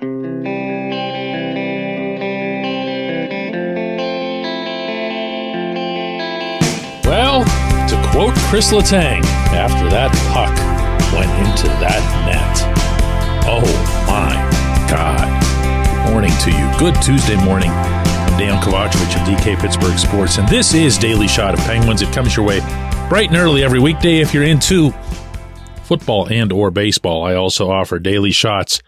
Well, to quote Chris Letang, after that puck went into that net. Oh my God. Morning to you. Good Tuesday morning. I'm Dejan Kovacevic of DK Pittsburgh Sports, and this is Daily Shot of Penguins. It comes your way bright and early every weekday if you're into football and or baseball. I also offer daily shots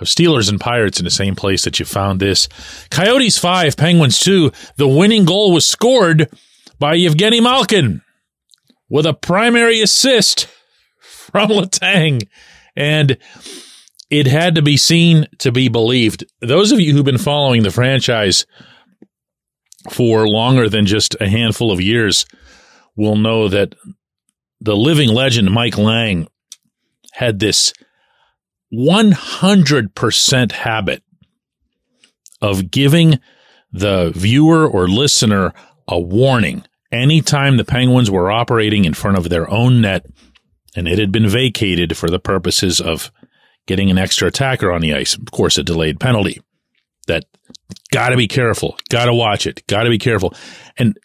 of Steelers and Pirates in the same place that you found this. Coyotes 5, Penguins 2. The winning goal was scored by Evgeny Malkin with a primary assist from Letang. And it had to be seen to be believed. Those of you who've been following the franchise for longer than just a handful of years will know that the living legend Mike Lang had this 100% habit of giving the viewer or listener a warning anytime the Penguins were operating in front of their own net and it had been vacated for the purposes of getting an extra attacker on the ice. Of course, a delayed penalty. That got to be careful. Got to watch it. Got to be careful. And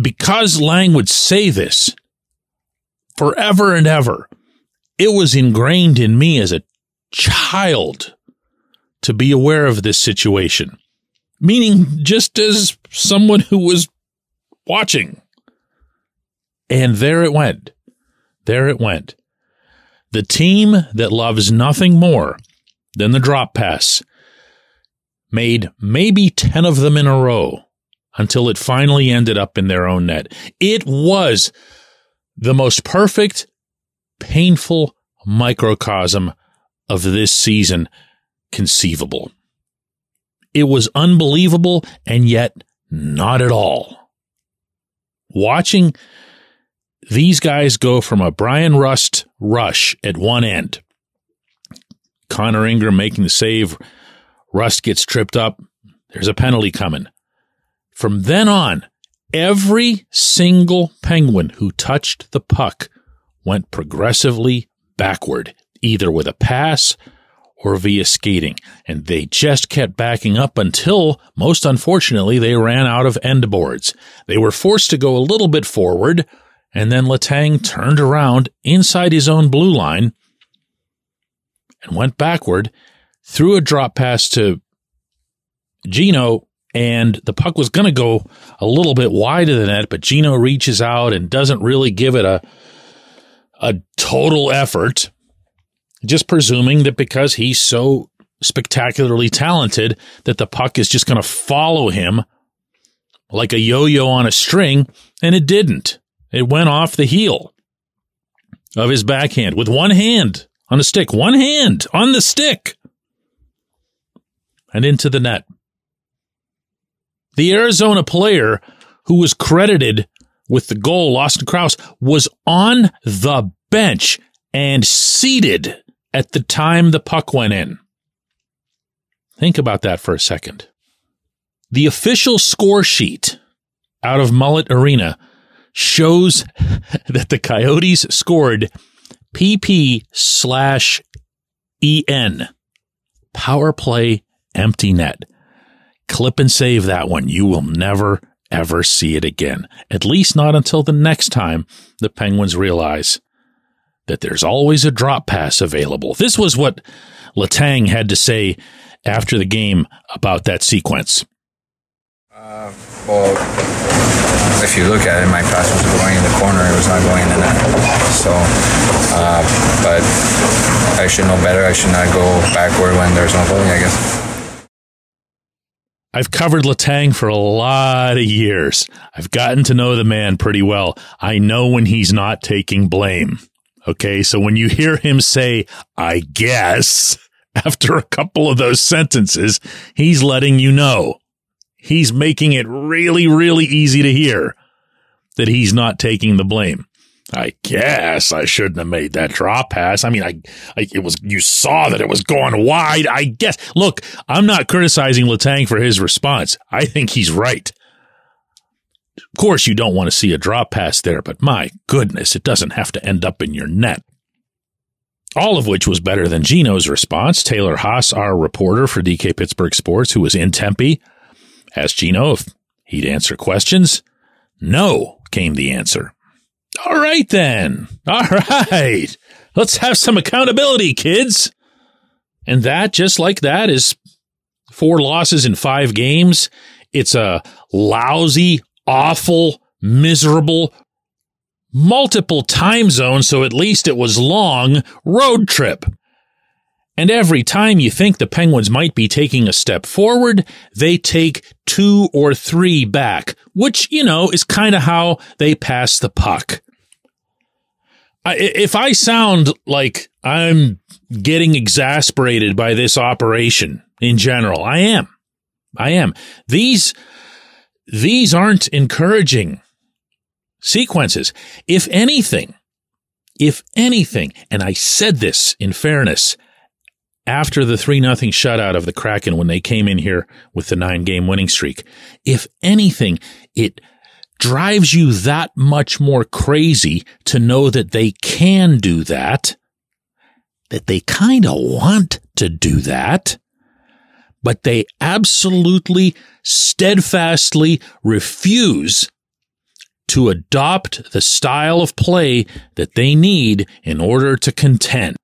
because Lang would say this forever and ever, it was ingrained in me as a child to be aware of this situation. Meaning, just as someone who was watching. And there it went. There it went. The team that loves nothing more than the drop pass made maybe 10 of them in a row until it finally ended up in their own net. It was the most perfect, painful microcosm of this season conceivable. It was unbelievable and yet not at all. Watching these guys go from a Bryan Rust rush at one end. Connor Ingram making the save. Rust gets tripped up. There's a penalty coming. From then on, every single penguin who touched the puck went progressively backward, either with a pass or via skating. And they just kept backing up until, most unfortunately, they ran out of end boards. They were forced to go a little bit forward and then Letang turned around inside his own blue line and went backward, threw a drop pass to Gino, and the puck was going to go a little bit wider than that, but Gino reaches out and doesn't really give it a a total effort, just presuming that because he's so spectacularly talented that the puck is just going to follow him like a yo-yo on a string, and it didn't. It went off the heel of his backhand with one hand on the stick, one hand on the stick, and into the net. The Arizona player who was credited with the goal, Lawson Crouse, was on the bench and seated at the time the puck went in. Think about that for a second. The official score sheet out of Mullet Arena shows that the Coyotes scored PP slash EN. Power play empty net. Clip and save that one. You will never, ever see it again. At least not until the next time the Penguins realize that there's always a drop pass available. This was what Letang had to say after the game about that sequence. Uh, well, if you look at it, my pass was going in the corner. It was not going in the net. So, uh, but I should know better. I should not go backward when there's no goalie, I guess. I've covered Letang for a lot of years. I've gotten to know the man pretty well. I know when he's not taking blame. Okay. So when you hear him say, I guess, after a couple of those sentences, he's letting you know. He's making it really, really easy to hear that he's not taking the blame. I guess I shouldn't have made that drop pass. I mean, I, I, it was, you saw that it was going wide. I guess. Look, I'm not criticizing Letang for his response. I think he's right. Of course, you don't want to see a drop pass there, but my goodness, it doesn't have to end up in your net. All of which was better than Gino's response. Taylor Haase, our reporter for DK Pittsburgh Sports, who was in Tempe, asked Gino if he'd answer questions. No, came the answer. All right then. All right. Let's have some accountability, kids. And that, just like that, is four losses in five games. It's a lousy, awful, miserable, multiple time zones, so at least it was long, road trip. And every time you think the Penguins might be taking a step forward, they take two or three back, which, you know, is kind of how they pass the puck. If I sound like I'm getting exasperated by this operation in general, I am. I am. These, these aren't encouraging sequences. If anything, if anything, and I said this in fairness, after the 3 nothing shutout of the Kraken when they came in here with the nine game winning streak. If anything, it drives you that much more crazy to know that they can do that, that they kind of want to do that, but they absolutely steadfastly refuse to adopt the style of play that they need in order to contend.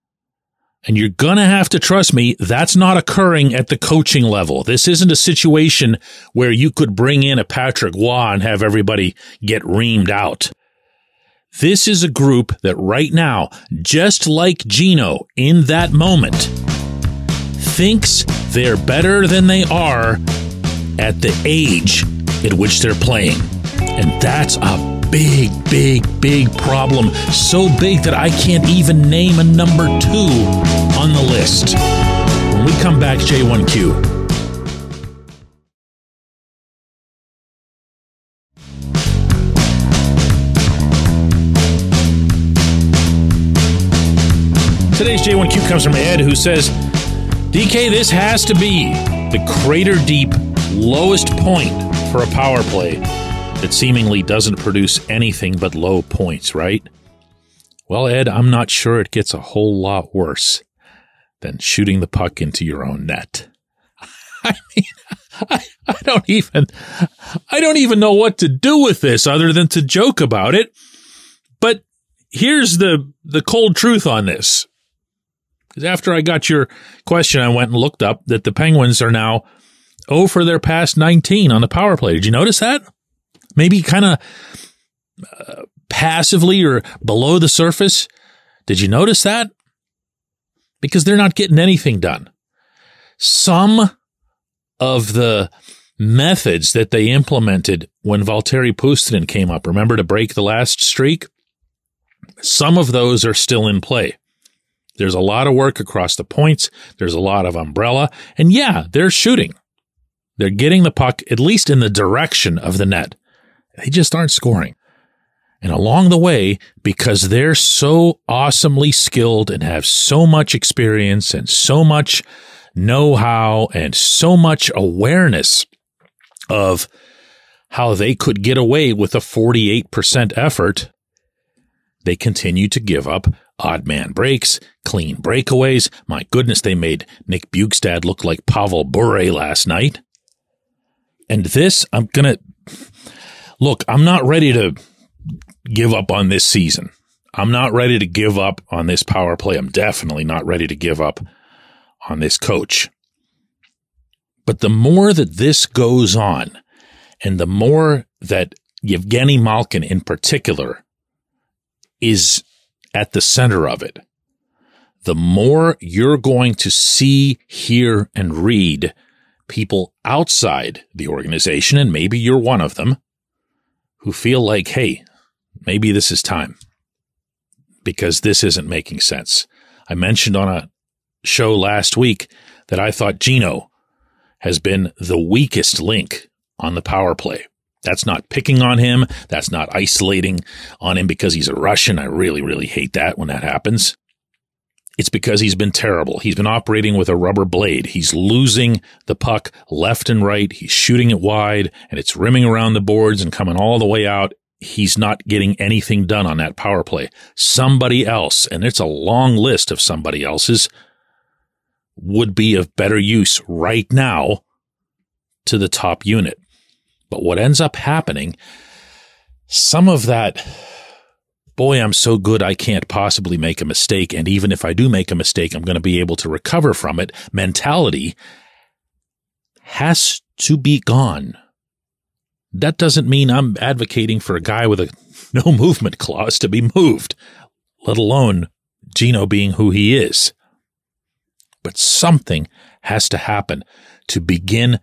And you're going to have to trust me, that's not occurring at the coaching level. This isn't a situation where you could bring in a Patrick Roy and have everybody get reamed out. This is a group that right now, just like Gino in that moment, thinks they're better than they are at the age at which they're playing. And that's a big, big, big problem. So big that I can't even name a number two on the list. When we come back, J1Q. Today's J1Q comes from Ed, who says, DK, this has to be the crater deep lowest point for a power play that seemingly doesn't produce anything but low points, right? Well, Ed, I'm not sure it gets a whole lot worse than shooting the puck into your own net. I mean, I, I don't even, I don't even know what to do with this other than to joke about it. But here's the, the cold truth on this. Because after I got your question, I went and looked up that the Penguins are now 0 for their past 19 on the power play. Did you notice that? maybe kind of uh, passively or below the surface. Did you notice that? Because they're not getting anything done. Some of the methods that they implemented when Valtteri Puustinen came up, remember to break the last streak? Some of those are still in play. There's a lot of work across the points. There's a lot of umbrella. And yeah, they're shooting. They're getting the puck at least in the direction of the net. They just aren't scoring. And along the way, because they're so awesomely skilled and have so much experience and so much know how and so much awareness of how they could get away with a 48% effort, they continue to give up odd man breaks, clean breakaways. My goodness, they made Nick Bjugstad look like Pavel Bure last night. And this, I'm going to look, I'm not ready to give up on this season. I'm not ready to give up on this power play. I'm definitely not ready to give up on this coach. But the more that this goes on, and the more that Evgeny Malkin in particular is at the center of it, the more you're going to see, hear, and read people outside the organization, and maybe you're one of them, who feel like, hey, maybe this is time because this isn't making sense. I mentioned on a show last week that I thought Gino has been the weakest link on the power play. That's not picking on him. That's not isolating on him because he's a Russian. I really, really hate that when that happens. It's because he's been terrible. He's been operating with a rubber blade. He's losing the puck left and right. He's shooting it wide and it's rimming around the boards and coming all the way out. He's not getting anything done on that power play. Somebody else, and it's a long list of somebody else's, would be of better use right now to the top unit. But what ends up happening, some of that boy, I'm so good I can't possibly make a mistake. And even if I do make a mistake, I'm going to be able to recover from it mentality has to be gone. That doesn't mean I'm advocating for a guy with a no movement clause to be moved, let alone Gino being who he is. But something has to happen to begin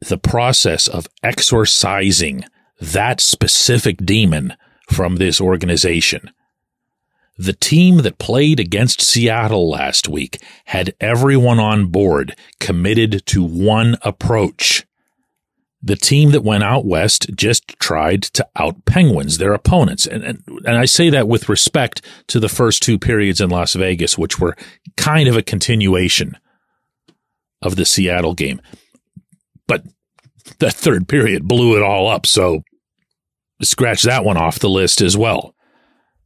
the process of exorcising that specific demon from this organization. The team that played against Seattle last week had everyone on board committed to one approach. The team that went out west just tried to out Penguins, their opponents. And, and, and I say that with respect to the first two periods in Las Vegas, which were kind of a continuation of the Seattle game. But that third period blew it all up. So scratch that one off the list as well.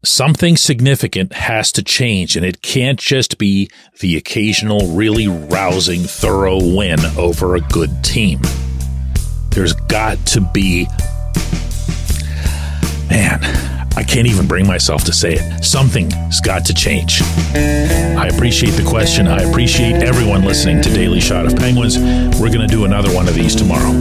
Something significant has to change, and it can't just be the occasional really rousing, thorough win over a good team. There's got to be, man, I can't even bring myself to say it. Something's got to change. I appreciate the question. I appreciate everyone listening to Daily Shot of Penguins. We're going to do another one of these tomorrow.